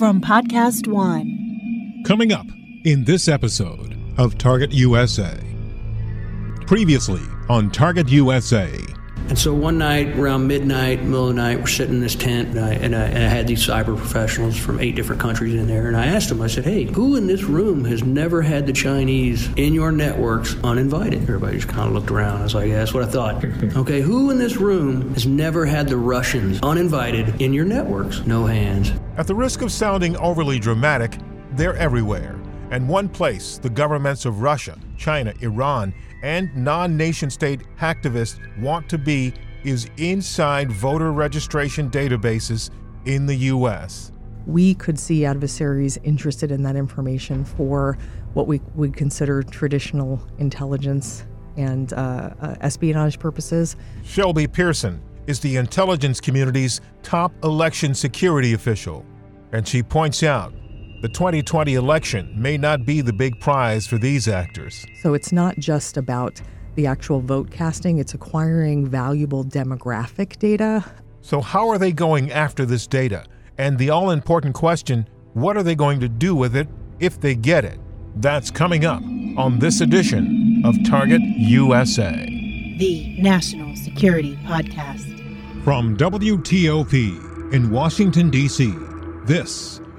from Podcast One. Coming up in this episode of Target USA. Previously on Target USA. And so one night around midnight, middle of the night, we're sitting in this tent, and I, and I, and I had these cyber professionals from eight different countries in there. And I asked them, I said, hey, who in this room has never had the Chinese in your networks uninvited? Everybody just kind of looked around. I was like, yeah, that's what I thought. okay, who in this room has never had the Russians uninvited in your networks? No hands. At the risk of sounding overly dramatic, they're everywhere. And one place the governments of Russia, China, Iran, and non nation state hacktivists want to be is inside voter registration databases in the U.S. We could see adversaries interested in that information for what we would consider traditional intelligence and uh, uh, espionage purposes. Shelby Pierson is the intelligence community's top election security official, and she points out the 2020 election may not be the big prize for these actors. So it's not just about the actual vote casting, it's acquiring valuable demographic data. So, how are they going after this data? And the all important question what are they going to do with it if they get it? That's coming up on this edition of Target USA, the National Security Podcast. From WTOP in Washington, D.C., this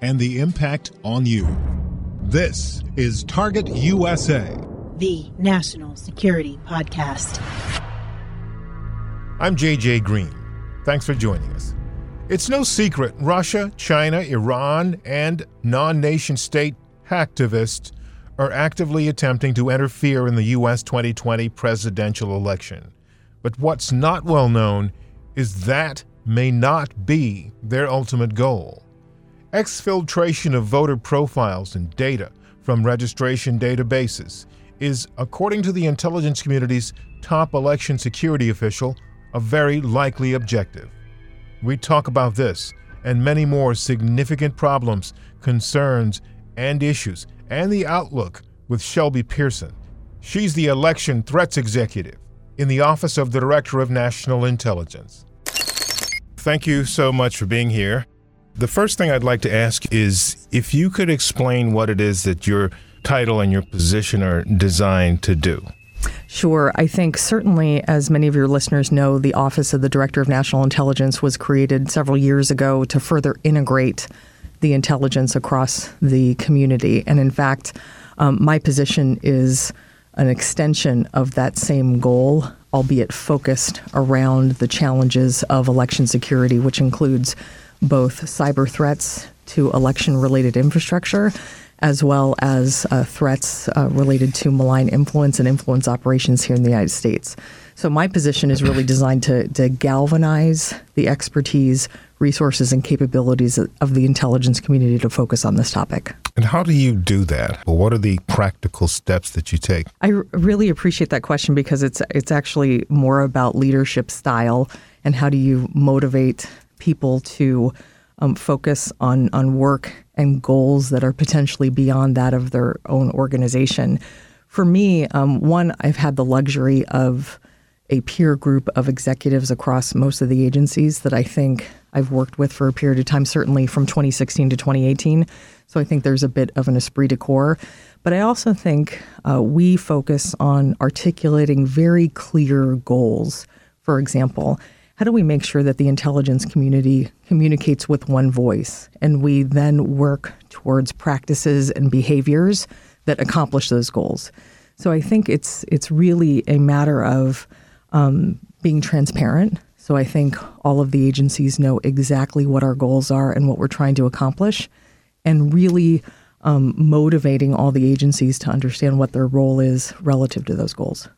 and the impact on you. This is Target USA, the National Security Podcast. I'm JJ Green. Thanks for joining us. It's no secret Russia, China, Iran, and non nation state hacktivists are actively attempting to interfere in the U.S. 2020 presidential election. But what's not well known is that may not be their ultimate goal. Exfiltration of voter profiles and data from registration databases is, according to the intelligence community's top election security official, a very likely objective. We talk about this and many more significant problems, concerns, and issues, and the outlook with Shelby Pierson. She's the election threats executive in the Office of the Director of National Intelligence. Thank you so much for being here. The first thing I'd like to ask is if you could explain what it is that your title and your position are designed to do. Sure. I think certainly, as many of your listeners know, the Office of the Director of National Intelligence was created several years ago to further integrate the intelligence across the community. And in fact, um, my position is an extension of that same goal, albeit focused around the challenges of election security, which includes both cyber threats to election related infrastructure as well as uh, threats uh, related to malign influence and influence operations here in the United States. So, my position is really designed to, to galvanize the expertise, resources, and capabilities of the intelligence community to focus on this topic. And how do you do that? Well, what are the practical steps that you take? I r- really appreciate that question because it's it's actually more about leadership style and how do you motivate people to um, focus on on work and goals that are potentially beyond that of their own organization. For me, um, one, I've had the luxury of a peer group of executives across most of the agencies that I think I've worked with for a period of time, certainly from 2016 to 2018. So I think there's a bit of an esprit de corps. But I also think uh, we focus on articulating very clear goals. For example, how do we make sure that the intelligence community communicates with one voice and we then work towards practices and behaviors that accomplish those goals? So I think it's it's really a matter of um, being transparent. So I think all of the agencies know exactly what our goals are and what we're trying to accomplish, and really um, motivating all the agencies to understand what their role is relative to those goals.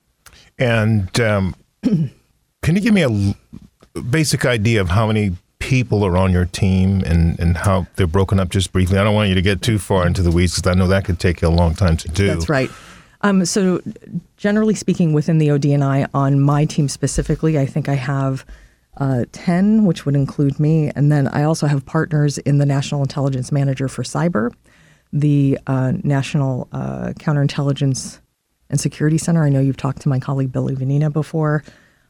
And um, can you give me a basic idea of how many people are on your team and, and how they're broken up just briefly? I don't want you to get too far into the weeds because I know that could take you a long time to do. That's right. Um, so, generally speaking, within the ODNI, on my team specifically, I think I have uh, 10, which would include me. And then I also have partners in the National Intelligence Manager for Cyber, the uh, National uh, Counterintelligence and Security Center. I know you've talked to my colleague Bill Evanina before,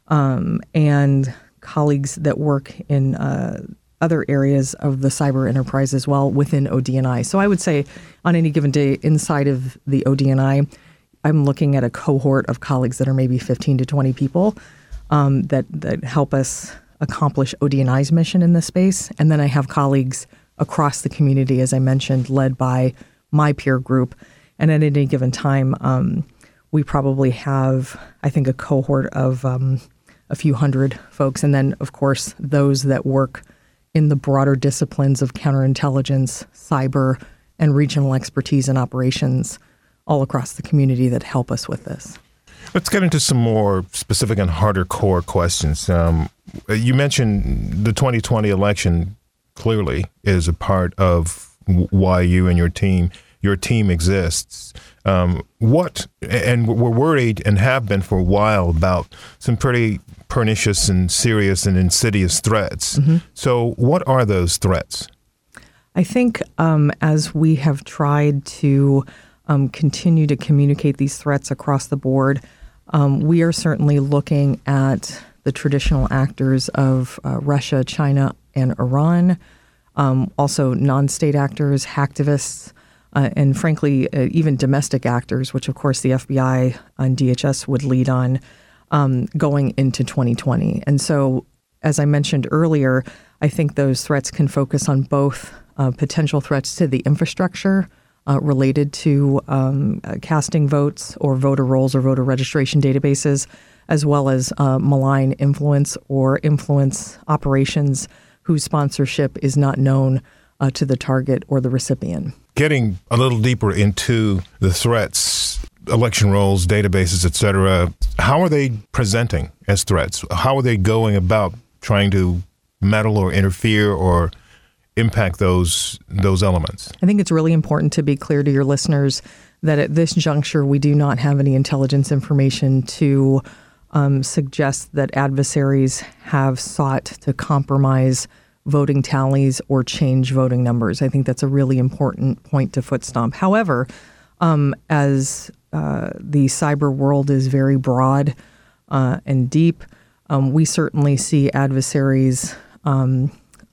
um, and colleagues that work in uh, other areas of the cyber enterprise as well within ODNI. So I would say on any given day inside of the ODNI, I'm looking at a cohort of colleagues that are maybe 15 to 20 people um, that that help us accomplish ODNI's mission in this space, and then I have colleagues across the community, as I mentioned, led by my peer group. And at any given time, um, we probably have, I think, a cohort of um, a few hundred folks, and then of course those that work in the broader disciplines of counterintelligence, cyber, and regional expertise and operations all across the community that help us with this. Let's get into some more specific and harder core questions. Um, you mentioned the 2020 election clearly is a part of why you and your team your team exists. Um, what and we're worried and have been for a while about some pretty pernicious and serious and insidious threats. Mm-hmm. So, what are those threats? I think um, as we have tried to um, continue to communicate these threats across the board. Um, we are certainly looking at the traditional actors of uh, Russia, China, and Iran, um, also non state actors, hacktivists, uh, and frankly, uh, even domestic actors, which of course the FBI and DHS would lead on um, going into 2020. And so, as I mentioned earlier, I think those threats can focus on both uh, potential threats to the infrastructure uh, related to um, uh, casting votes or voter rolls or voter registration databases, as well as uh, malign influence or influence operations whose sponsorship is not known uh, to the target or the recipient. Getting a little deeper into the threats, election rolls, databases, et cetera, how are they presenting as threats? How are they going about trying to meddle or interfere or impact those those elements. I think it's really important to be clear to your listeners that at this juncture we do not have any intelligence information to um, suggest that adversaries have sought to compromise voting tallies or change voting numbers. I think that's a really important point to foot stomp. However, um, as uh, the cyber world is very broad uh, and deep, um, we certainly see adversaries um,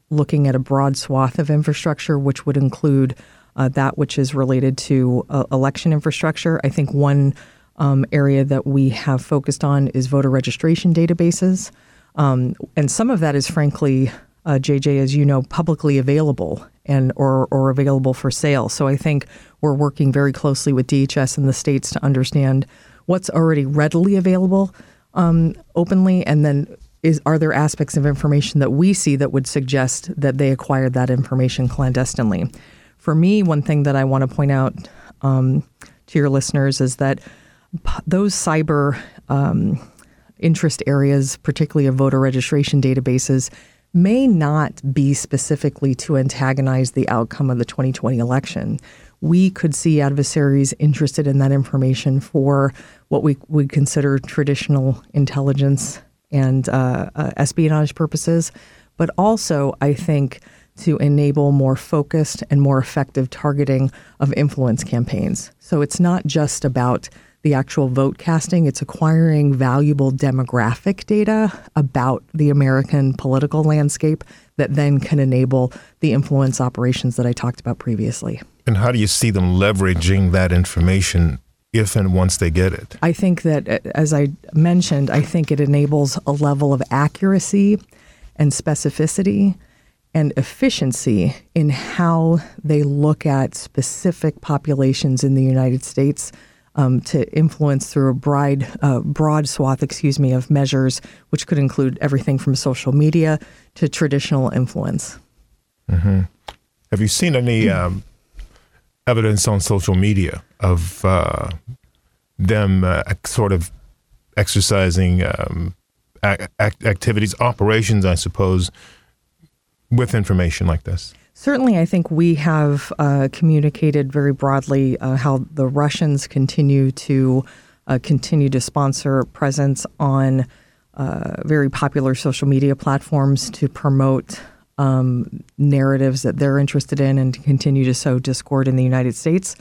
looking at a broad swath of infrastructure, which would include uh, that which is related to uh, election infrastructure. I think one um, area that we have focused on is voter registration databases. Um, and some of that is frankly, uh, JJ, as you know, publicly available and or, or available for sale. So I think we're working very closely with DHS and the states to understand what's already readily available um, openly, and then is are there aspects of information that we see that would suggest that they acquired that information clandestinely? For me, one thing that I want to point out um, to your listeners is that those cyber um, interest areas, particularly of voter registration databases, may not be specifically to antagonize the outcome of the 2020 election. We could see adversaries interested in that information for what we would consider traditional intelligence and uh, uh, espionage purposes, but also I think to enable more focused and more effective targeting of influence campaigns. So it's not just about the actual vote casting, it's acquiring valuable demographic data about the American political landscape that then can enable the influence operations that I talked about previously. And how do you see them leveraging that information if and once they get it? I think that, uh, as I mentioned, I think it enables a level of accuracy and specificity and efficiency in how they look at specific populations in the United States um, to influence through a broad, uh, broad swath, excuse me, of measures, which could include everything from social media to traditional influence. Mm-hmm. Have you seen any um, evidence on social media of uh, them uh, sort of exercising um, act- activities, operations, I suppose, with information like this? Certainly, I think we have uh, communicated very broadly uh, how the Russians continue to uh, continue to sponsor presence on uh, very popular social media platforms to promote um, narratives that they're interested in and to continue to sow discord in the United States.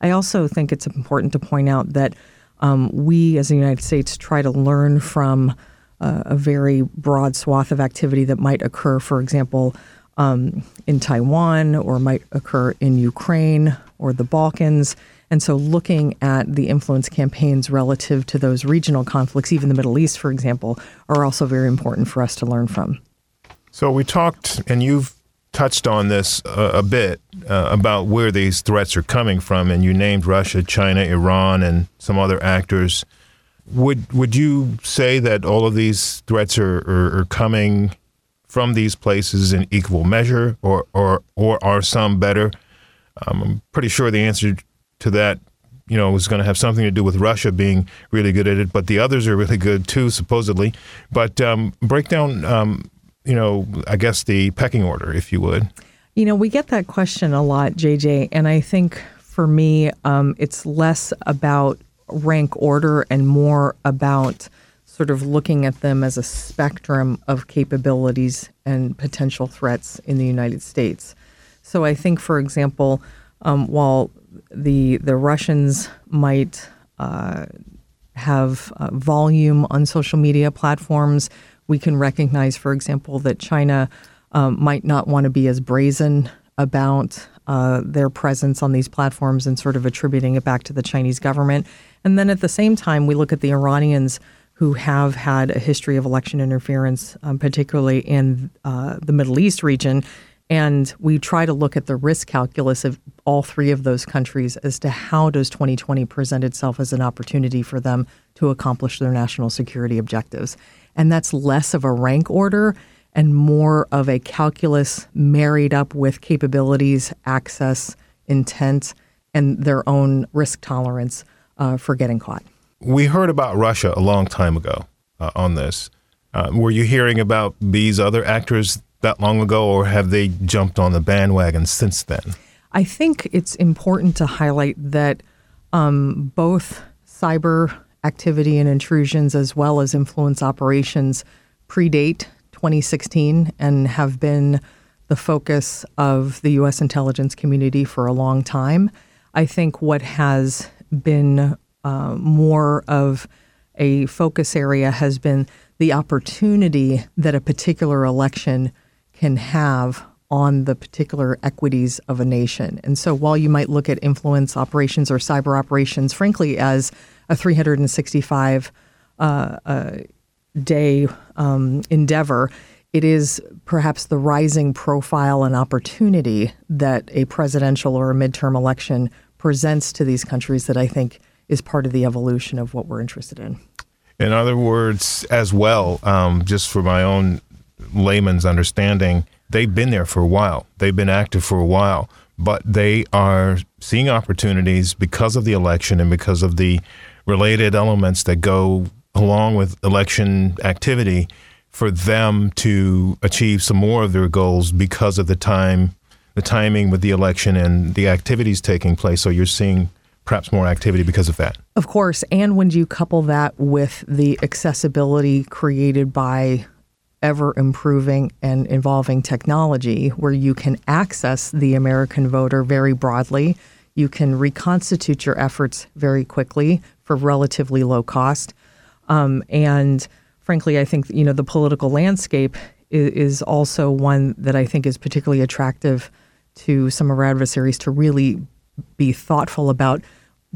I also think it's important to point out that um, we, as the United States, try to learn from uh, a very broad swath of activity that might occur, for example, um, in Taiwan or might occur in Ukraine or the Balkans. And so, looking at the influence campaigns relative to those regional conflicts, even the Middle East, for example, are also very important for us to learn from. So, we talked, and you've touched on this uh, a bit uh, about where these threats are coming from, and you named Russia, China, Iran, and some other actors. Would would you say that all of these threats are, are, are coming from these places in equal measure, or or or are some better? Um, I'm pretty sure the answer to that, you know, is going to have something to do with Russia being really good at it, but the others are really good too, supposedly. But um, break down, um, you know, I guess the pecking order, if you would. You know, we get that question a lot, JJ, and I think for me, um, it's less about rank order and more about sort of looking at them as a spectrum of capabilities and potential threats in the United States. So I think, for example, um, while the the Russians might uh, have uh, volume on social media platforms, we can recognize, for example, that China um, might not want to be as brazen about uh, their presence on these platforms and sort of attributing it back to the Chinese government. And then at the same time, we look at the Iranians who have had a history of election interference, um, particularly in uh, the Middle East region. And we try to look at the risk calculus of all three of those countries as to how does 2020 present itself as an opportunity for them to accomplish their national security objectives. And that's less of a rank order and more of a calculus married up with capabilities, access, intent, and their own risk tolerance uh, for getting caught. We heard about Russia a long time ago uh, on this. Uh, were you hearing about these other actors that long ago, or have they jumped on the bandwagon since then? I think it's important to highlight that um, both cyber activity and intrusions, as well as influence operations, predate 2016 and have been the focus of the U.S. intelligence community for a long time. I think what has been uh, more of a focus area has been the opportunity that a particular election can have on the particular equities of a nation. And so while you might look at influence operations or cyber operations, frankly, as a 365 uh, uh, day um, endeavor, it is perhaps the rising profile and opportunity that a presidential or a midterm election presents to these countries that I think is part of the evolution of what we're interested in. In other words, as well, um, just for my own layman's understanding, they've been there for a while. They've been active for a while, but they are seeing opportunities because of the election and because of the related elements that go along with election activity for them to achieve some more of their goals because of the time the timing with the election and the activities taking place so you're seeing perhaps more activity because of that of course and when you couple that with the accessibility created by ever improving and evolving technology where you can access the American voter very broadly. You can reconstitute your efforts very quickly for relatively low cost. Um, and frankly, I think you know the political landscape is, is, also one that I think is particularly attractive to some of our adversaries to really be thoughtful about: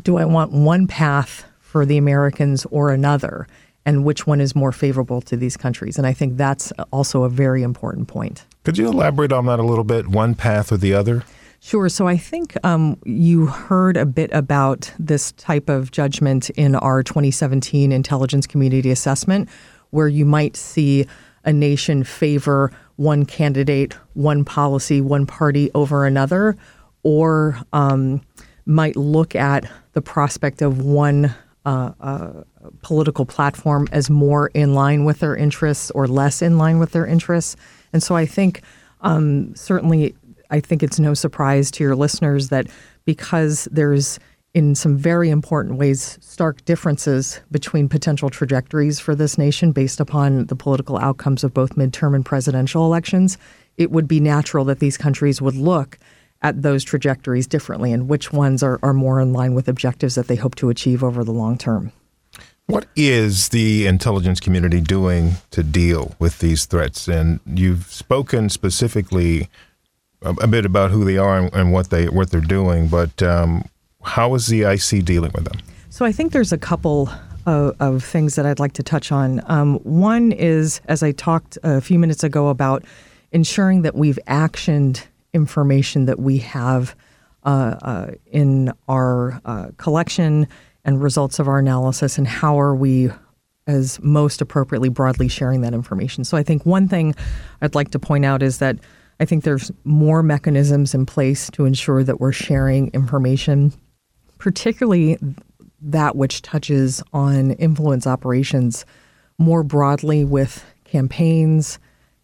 Do I want one path for the Americans or another? and which one is more favorable to these countries. And I think that's also a very important point. Could you elaborate on that a little bit, one path or the other? Sure. So I think um, you heard a bit about this type of judgment in our 2017 intelligence community assessment, where you might see a nation favor one candidate, one policy, one party over another, or um, might look at the prospect of one uh, uh, political platform as more in line with their interests or less in line with their interests. And so I think Um, certainly, I think it's no surprise to your listeners that because there's in some very important ways stark differences between potential trajectories for this nation based upon the political outcomes of both midterm and presidential elections, it would be natural that these countries would look at those trajectories differently and which ones are, are more in line with objectives that they hope to achieve over the long term. What is the intelligence community doing to deal with these threats? And you've spoken specifically a, a bit about who they are and, and, what they what they're doing, but um, how is the IC dealing with them? So I think there's a couple of, of things that I'd like to touch on. Um, one is, as I talked a few minutes ago about ensuring that we've actioned information that we have uh, uh, in our uh, collection and results of our analysis, and how are we as most appropriately broadly sharing that information. So I think one thing I'd like to point out is that I think there's more mechanisms in place to ensure that we're sharing information, particularly that which touches on influence operations more broadly with campaigns,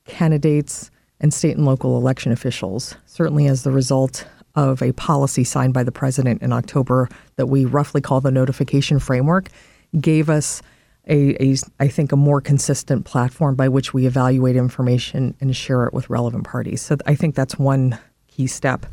candidates, and state and local election officials, certainly as the result of a policy signed by the president in October that we roughly call the notification framework, gave us a, a, I think, a more consistent platform by which we evaluate information and share it with relevant parties. So I think that's one key step.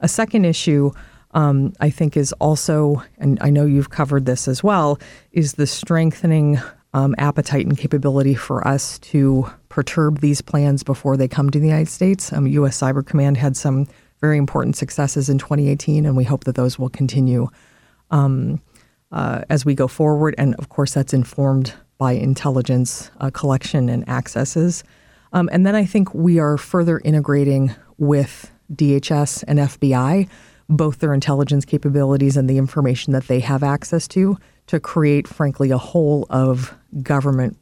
A second issue, um, I think, is also, and I know you've covered this as well, is the strengthening um, appetite and capability for us to perturb these plans before they come to the United States. Um, U.S. Cyber Command had some very important successes in 2018, and we hope that those will continue um, uh, as we go forward. And of course, that's informed by intelligence uh, collection and accesses. Um, and then I think we are further integrating with DHS and FBI, both their intelligence capabilities and the information that they have access to, to create, frankly, a whole of government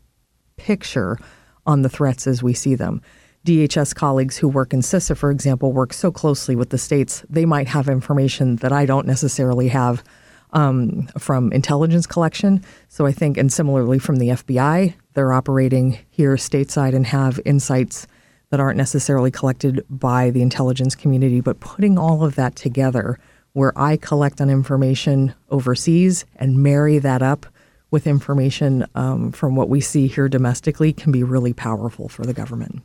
picture on the threats as we see them. DHS colleagues who work in CISA, for example, work so closely with the states, they might have information that I don't necessarily have um, from intelligence collection. So I think, and similarly from the FBI, they're operating here stateside and have insights that aren't necessarily collected by the intelligence community, but putting all of that together where I collect on information overseas and marry that up with information um, from what we see here domestically can be really powerful for the government.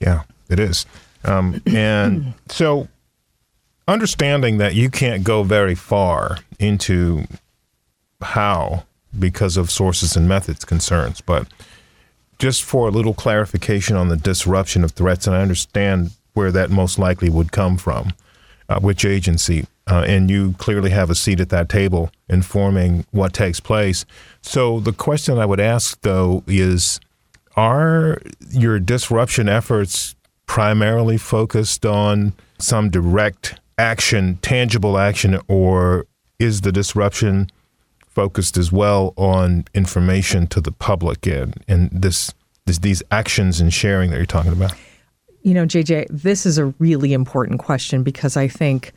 Yeah, it is. Um, and so, understanding that you can't go very far into how because of sources and methods concerns, but just for a little clarification on the disruption of threats, and I understand where that most likely would come from, uh, which agency, uh, and you clearly have a seat at that table informing what takes place. So the question I would ask, though, is are your disruption efforts primarily focused on some direct action, tangible action, or is the disruption focused as well on information to the public and, and this, this these actions and sharing that you're talking about? You know, JJ, this is a really important question because I think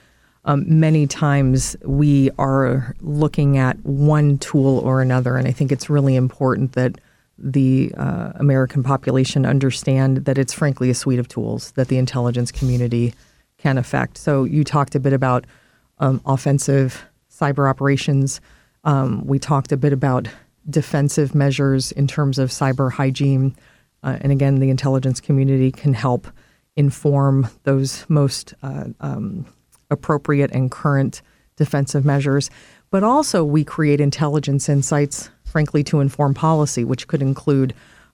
um, many times we are looking at one tool or another, and I think it's really important that the uh, American population understand that it's frankly a suite of tools that the intelligence community can affect. So you talked a bit about um, offensive cyber operations. Um, we talked a bit about defensive measures in terms of cyber hygiene. Uh, and again, the intelligence community can help inform those most uh, um, appropriate and current defensive measures. But also, we create intelligence insights frankly, to inform policy, which could include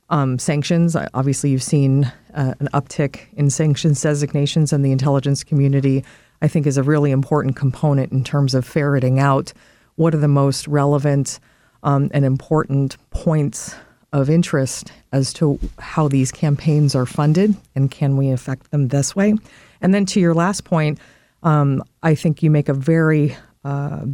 um, sanctions. Obviously, you've seen uh, an uptick in sanctions designations, and the intelligence community, I think, is a really important component in terms of ferreting out what are the most relevant um, and important points of interest as to how these campaigns are funded and can we affect them this way. And then to your last point, um, I think you make a very uh,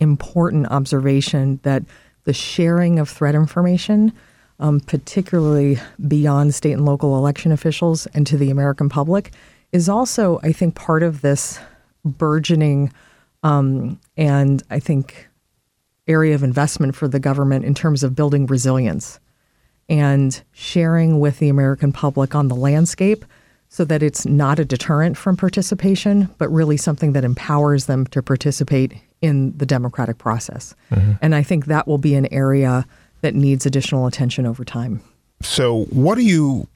important observation that the sharing of threat information, um, particularly beyond state and local election officials and to the American public, is also, I think, part of this burgeoning um, and I think area of investment for the government in terms of building resilience and sharing with the American public on the landscape so that it's not a deterrent from participation, but really something that empowers them to participate in the democratic process. Mm-hmm. And I think that will be an area that needs additional attention over time. So, what do you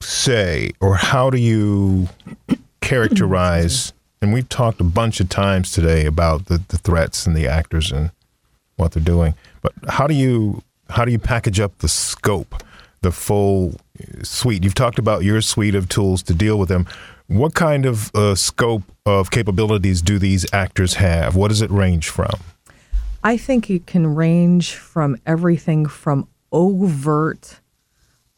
say, or how do you characterize? and we've talked a bunch of times today about the, the threats and the actors and what they're doing. But how do you how do you package up the scope, the full suite? You've talked about your suite of tools to deal with them. What kind of uh, scope of capabilities do these actors have? What does it range from? I think it can range from everything from overt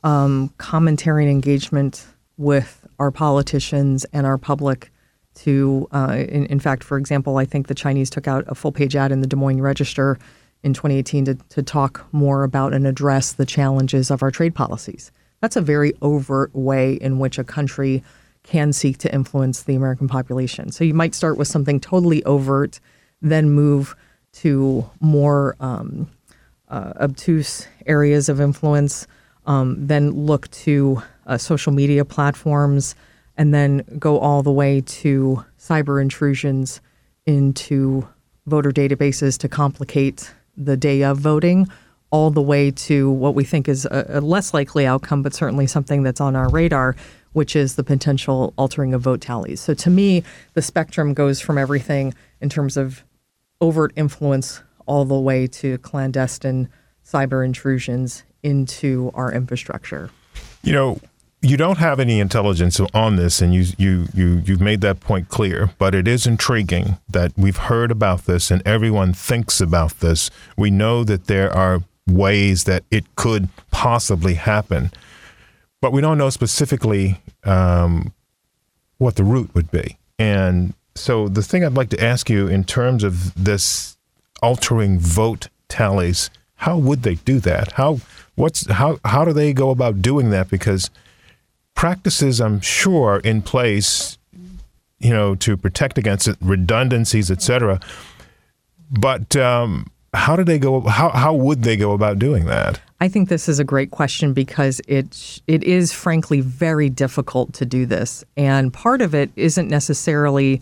um, commentary and engagement with our politicians and our public to, uh, in, in, fact, for example, I think the Chinese took out a full page ad in the Des Moines Register in 2018 to, to talk more about and address the challenges of our trade policies. That's a very overt way in which a country can seek to influence the American population. So you might start with something totally overt, then move to more um, uh, obtuse areas of influence, um, then look to uh, social media platforms, and then go all the way to cyber intrusions into voter databases to complicate the day of voting, all the way to what we think is a, a less likely outcome, but certainly something that's on our radar, which is the potential altering of vote tallies. So to me, the spectrum goes from everything in terms of overt influence all the way to clandestine cyber intrusions into our infrastructure. You know, you don't have any intelligence on this, and you you you you've made that point clear. But it is intriguing that we've heard about this, and everyone thinks about this. We know that there are ways that it could possibly happen, but we don't know specifically um, what the route would be. And so, the thing I'd like to ask you in terms of this altering vote tallies, how would they do that? How what's how how do they go about doing that? Because practices, I'm sure, in place, you know, to protect against redundancies, et cetera. But um, how do they go? How how would they go about doing that? I think this is a great question because it it is frankly very difficult to do this, and part of it isn't necessarily.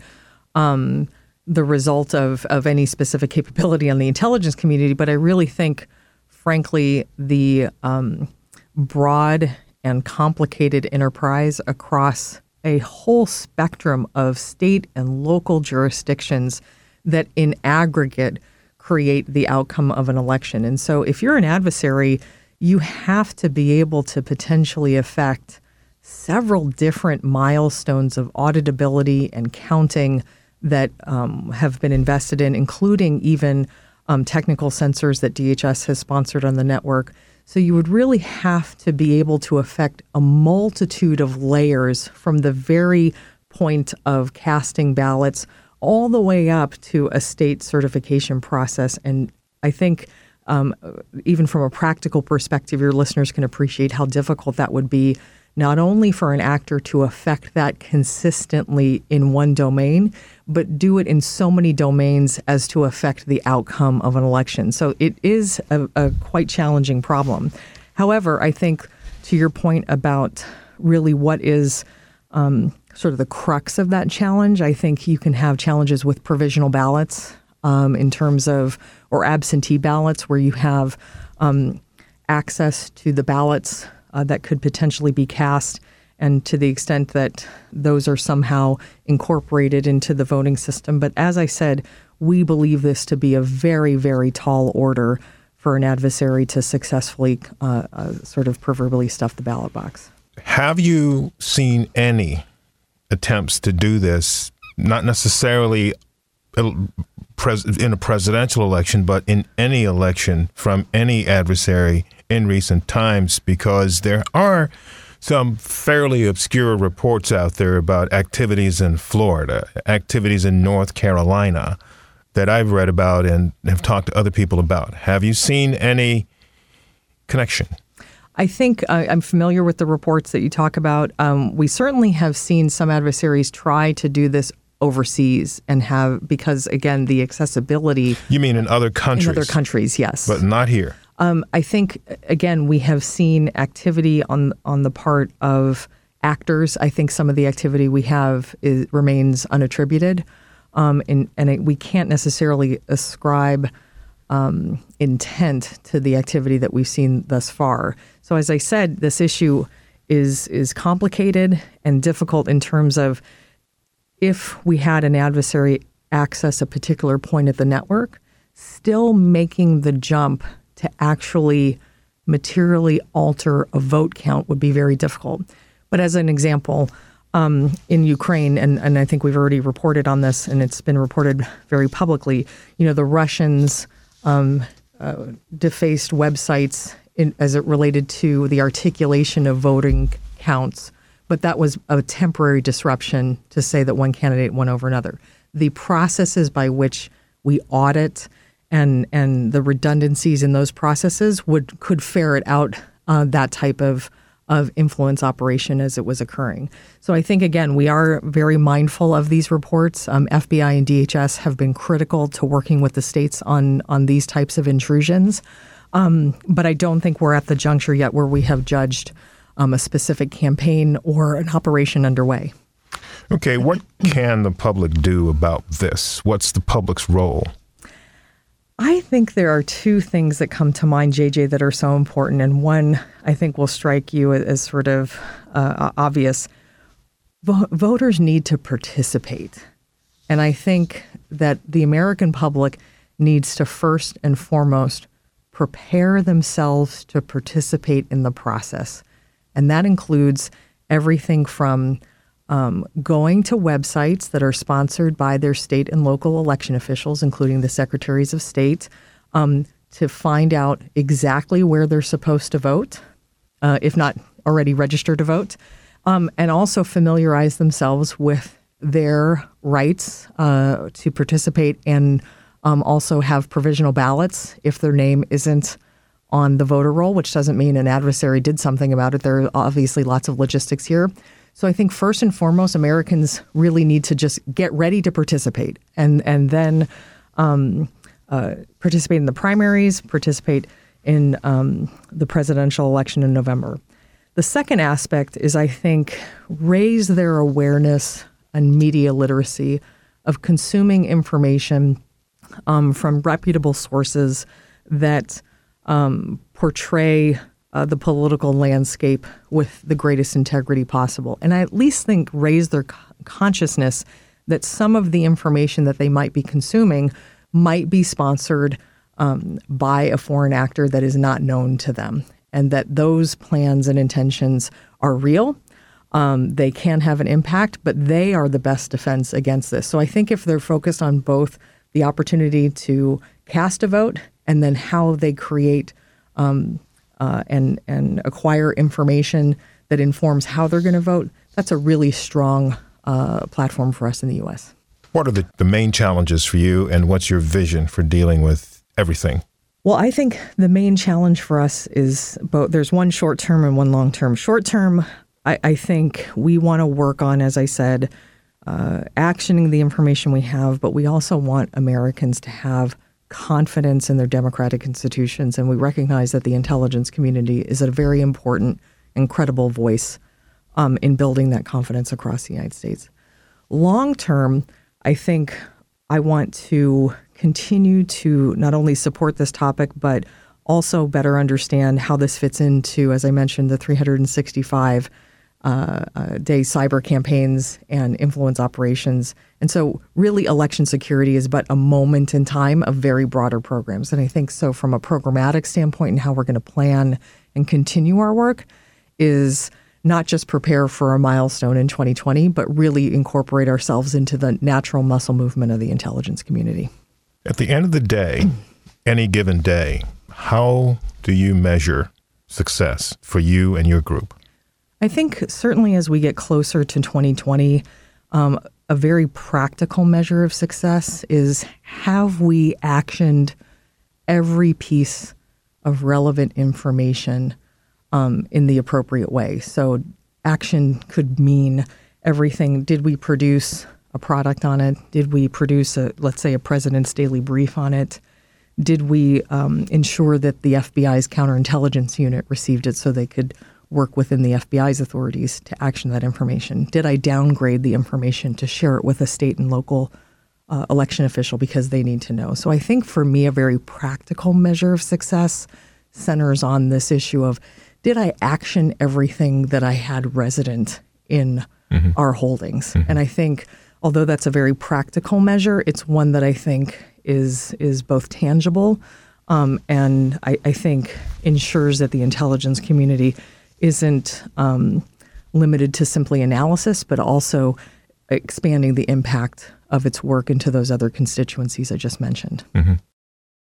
Um, the result of, of any specific capability on the intelligence community, but I really think, frankly, the um, broad and complicated enterprise across a whole spectrum of state and local jurisdictions that in aggregate create the outcome of an election. And so if you're an adversary, you have to be able to potentially affect several different milestones of auditability and counting that um, have been invested in, including even um, technical sensors that DHS has sponsored on the network so you would really have to be able to affect a multitude of layers from the very point of casting ballots all the way up to a state certification process. And I think um, even from a practical perspective, your listeners can appreciate how difficult that would be not only for an actor to affect that consistently in one domain, but do it in so many domains as to affect the outcome of an election. So it is a, a quite challenging problem. However, I think to your point about really what is um, sort of the crux of that challenge, I think you can have challenges with provisional ballots um, in terms of, or absentee ballots where you have um, access to the ballots uh, that could potentially be cast. And to the extent that those are somehow incorporated into the voting system. But as I said, we believe this to be a very, very tall order for an adversary to successfully uh, uh, sort of proverbially stuff the ballot box. Have you seen any attempts to do this, not necessarily in a presidential election, but in any election from any adversary in recent times because there are some fairly obscure reports out there about activities in Florida, activities in North Carolina that I've read about and have talked to other people about. Have you seen any connection? I think uh, I'm familiar with the reports that you talk about. Um, we certainly have seen some adversaries try to do this overseas and have because again the accessibility. You mean in other countries? In other countries, yes, but not here. Um, I think again we have seen activity on on the part of actors. I think some of the activity we have is, remains unattributed, um, and, and it, we can't necessarily ascribe um, intent to the activity that we've seen thus far. So, as I said, this issue is is complicated and difficult in terms of if we had an adversary access a particular point at the network, still making the jump to actually materially alter a vote count would be very difficult. But as an example, um, in Ukraine, and, and I think we've already reported on this, and it's been reported very publicly. You know, the Russians um, uh, defaced websites in, as it related to the articulation of voting counts, but that was a temporary disruption to say that one candidate won over another. The processes by which we audit and and the redundancies in those processes would could ferret out uh, that type of of influence operation as it was occurring. So I think again we are very mindful of these reports. Um, FBI and DHS have been critical to working with the states on on these types of intrusions, um, but I don't think we're at the juncture yet where we have judged um, a specific campaign or an operation underway. Okay, what can the public do about this? What's the public's role? I think there are two things that come to mind, JJ, that are so important. And one I think will strike you as sort of uh, obvious. V- voters need to participate. And I think that the American public needs to first and foremost prepare themselves to participate in the process. And that includes everything from um, going to websites that are sponsored by their state and local election officials, including the secretaries of state, um, to find out exactly where they're supposed to vote, uh, if not already registered to vote, um, and also familiarize themselves with their rights uh, to participate and um, also have provisional ballots if their name isn't on the voter roll, which doesn't mean an adversary did something about it. There are obviously lots of logistics here. So I think first and foremost, Americans really need to just get ready to participate, and and then um, uh, participate in the primaries, participate in um, the presidential election in November. The second aspect is, I think, raise their awareness and media literacy of consuming information um, from reputable sources that um, portray uh, the political landscape with the greatest integrity possible. And I at least think raise their consciousness that some of the information that they might be consuming might be sponsored um, by a foreign actor that is not known to them, and that those plans and intentions are real. Um, they can have an impact, but they are the best defense against this. So I think if they're focused on both the opportunity to cast a vote and then how they create um, uh, and and acquire information that informs how they're going to vote, that's a really strong uh, platform for us in the U.S. What are the, the main challenges for you, and what's your vision for dealing with everything? Well, I think the main challenge for us is both. There's one short term and one long term. Short term, I, I, think we want to work on, as I said, uh, actioning the information we have, but we also want Americans to have confidence in their democratic institutions. And we recognize that the intelligence community is a very important and credible voice um, in building that confidence across the United States. Long term, I think I want to continue to not only support this topic, but also better understand how this fits into, as I mentioned, the 365 uh, uh, day cyber campaigns and influence operations. And so, really, election security is but a moment in time of very broader programs. And I think so, from a programmatic standpoint, and how we're going to plan and continue our work, is not just prepare for a milestone in 2020, but really incorporate ourselves into the natural muscle movement of the intelligence community. At the end of the day, any given day, how do you measure success for you and your group? I think certainly as we get closer to 2020, um, a very practical measure of success is have we actioned every piece of relevant information um, in the appropriate way? So, action could mean everything. Did we produce a product on it? Did we produce a, let's say, a president's daily brief on it? Did we um, ensure that the FBI's counterintelligence unit received it so they could work within the FBI's authorities to action that information? Did I downgrade the information to share it with a state and local uh, election official because they need to know? So I think for me, a very practical measure of success centers on this issue of did I action everything that I had resident in mm-hmm. our holdings? Mm-hmm. And I think although that's a very practical measure, it's one that I think is is both tangible um, and I, I, think ensures that the intelligence community isn't um, limited to simply analysis, but also expanding the impact of its work into those other constituencies I just mentioned. Mm-hmm.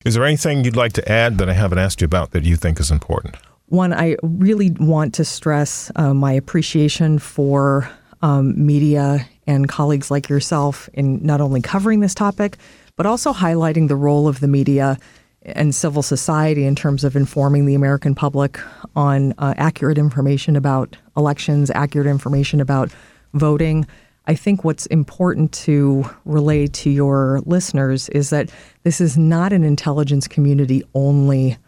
Is there anything you'd like to add that I haven't asked you about that you think is important? One, I really want to stress uh, my appreciation for um, media and colleagues like yourself in not only covering this topic, but also highlighting the role of the media and civil society in terms of informing the American public on uh, accurate information about elections, accurate information about voting. I think what's important to relay to your listeners is that this is not an intelligence community only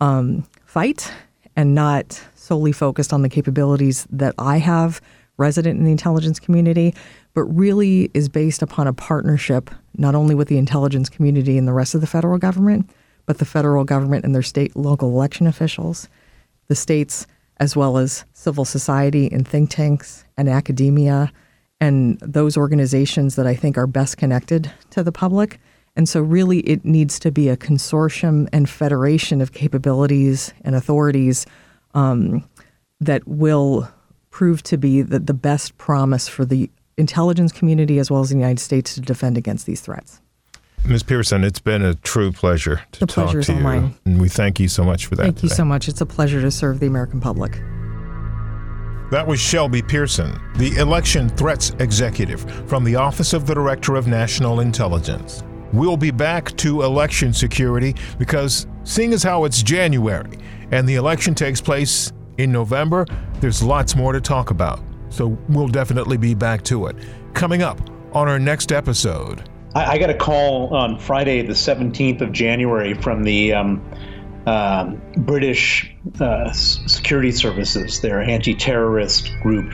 um, fight and not solely focused on the capabilities that I have resident in the intelligence community, but really is based upon a partnership not only with the intelligence community and the rest of the federal government, but the federal government and their state local election officials, the states, as well as civil society and think tanks and academia and those organizations that I think are best connected to the public. And so, really, it needs to be a consortium and federation of capabilities and authorities um, that will prove to be the, the best promise for the intelligence community as well as the United States to defend against these threats. Ms. Pierson, it's been a true pleasure to the talk to you. Mine. And we thank you so much for that. Thank today. you so much. It's a pleasure to serve the American public. That was Shelby Pierson, the Election Threats Executive from the Office of the Director of National Intelligence. We'll be back to election security because, seeing as how it's January and the election takes place in November, there's lots more to talk about. So we'll definitely be back to it. Coming up on our next episode. I, I got a call on Friday, the 17th of January, from the um, uh, British uh, Security Services, their anti terrorist group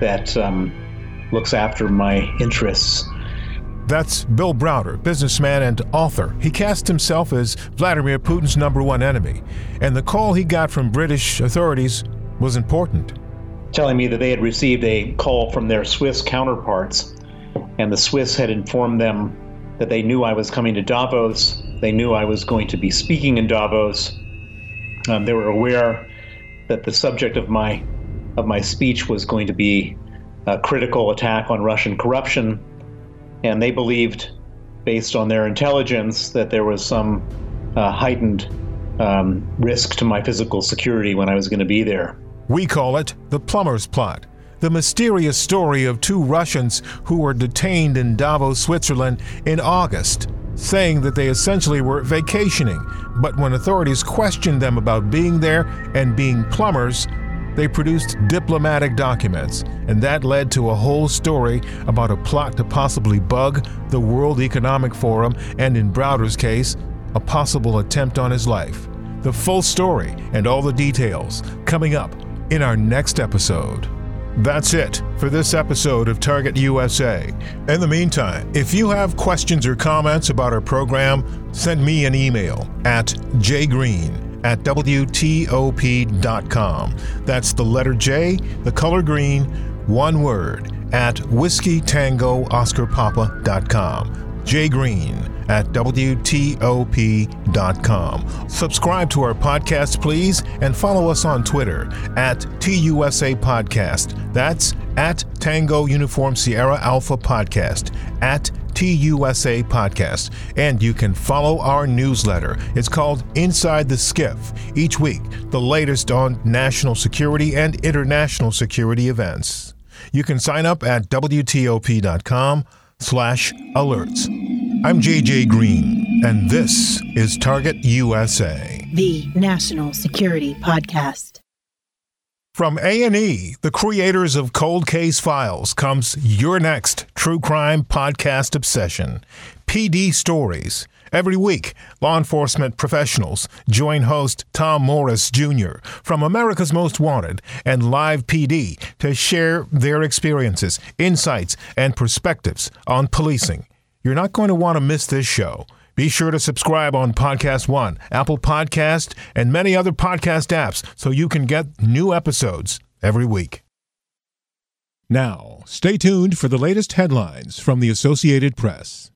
that um, looks after my interests. That's Bill Browder, businessman and author. He cast himself as Vladimir Putin's number one enemy, and the call he got from British authorities was important. Telling me that they had received a call from their Swiss counterparts and the Swiss had informed them that they knew I was coming to Davos. They knew I was going to be speaking in Davos. Um, they were aware that the subject of my of my speech was going to be a critical attack on Russian corruption, and they believed, based on their intelligence, that there was some uh, heightened um, risk to my physical security when I was going to be there. We call it the plumber's plot the mysterious story of two Russians who were detained in Davos, Switzerland in August, saying that they essentially were vacationing. But when authorities questioned them about being there and being plumbers, they produced diplomatic documents, and that led to a whole story about a plot to possibly bug the World Economic Forum, and in Browder's case, a possible attempt on his life. The full story and all the details coming up in our next episode. That's it for this episode of Target USA. In the meantime, if you have questions or comments about our program, send me an email at jgreen at WTOP.com. That's the letter J, the color green, one word, at whiskeytangooscarpapa.com. J Green at WTOP.com. Subscribe to our podcast, please, and follow us on Twitter at TUSA Podcast. That's at Tango Uniform Sierra Alpha Podcast, at TUSA Podcast. And you can follow our newsletter. It's called Inside the Skiff. Each week, the latest on national security and international security events. You can sign up at WTOP.com slash alerts. I'm JJ Green, and this is Target USA, the National Security Podcast. From A&E, the creators of Cold Case Files, comes your next true crime podcast obsession, PD Stories Every week, law enforcement professionals join host Tom Morris Jr. from America's Most Wanted and Live PD to share their experiences, insights, and perspectives on policing. You're not going to want to miss this show. Be sure to subscribe on Podcast One, Apple Podcast, and many other podcast apps so you can get new episodes every week. Now, stay tuned for the latest headlines from the Associated Press.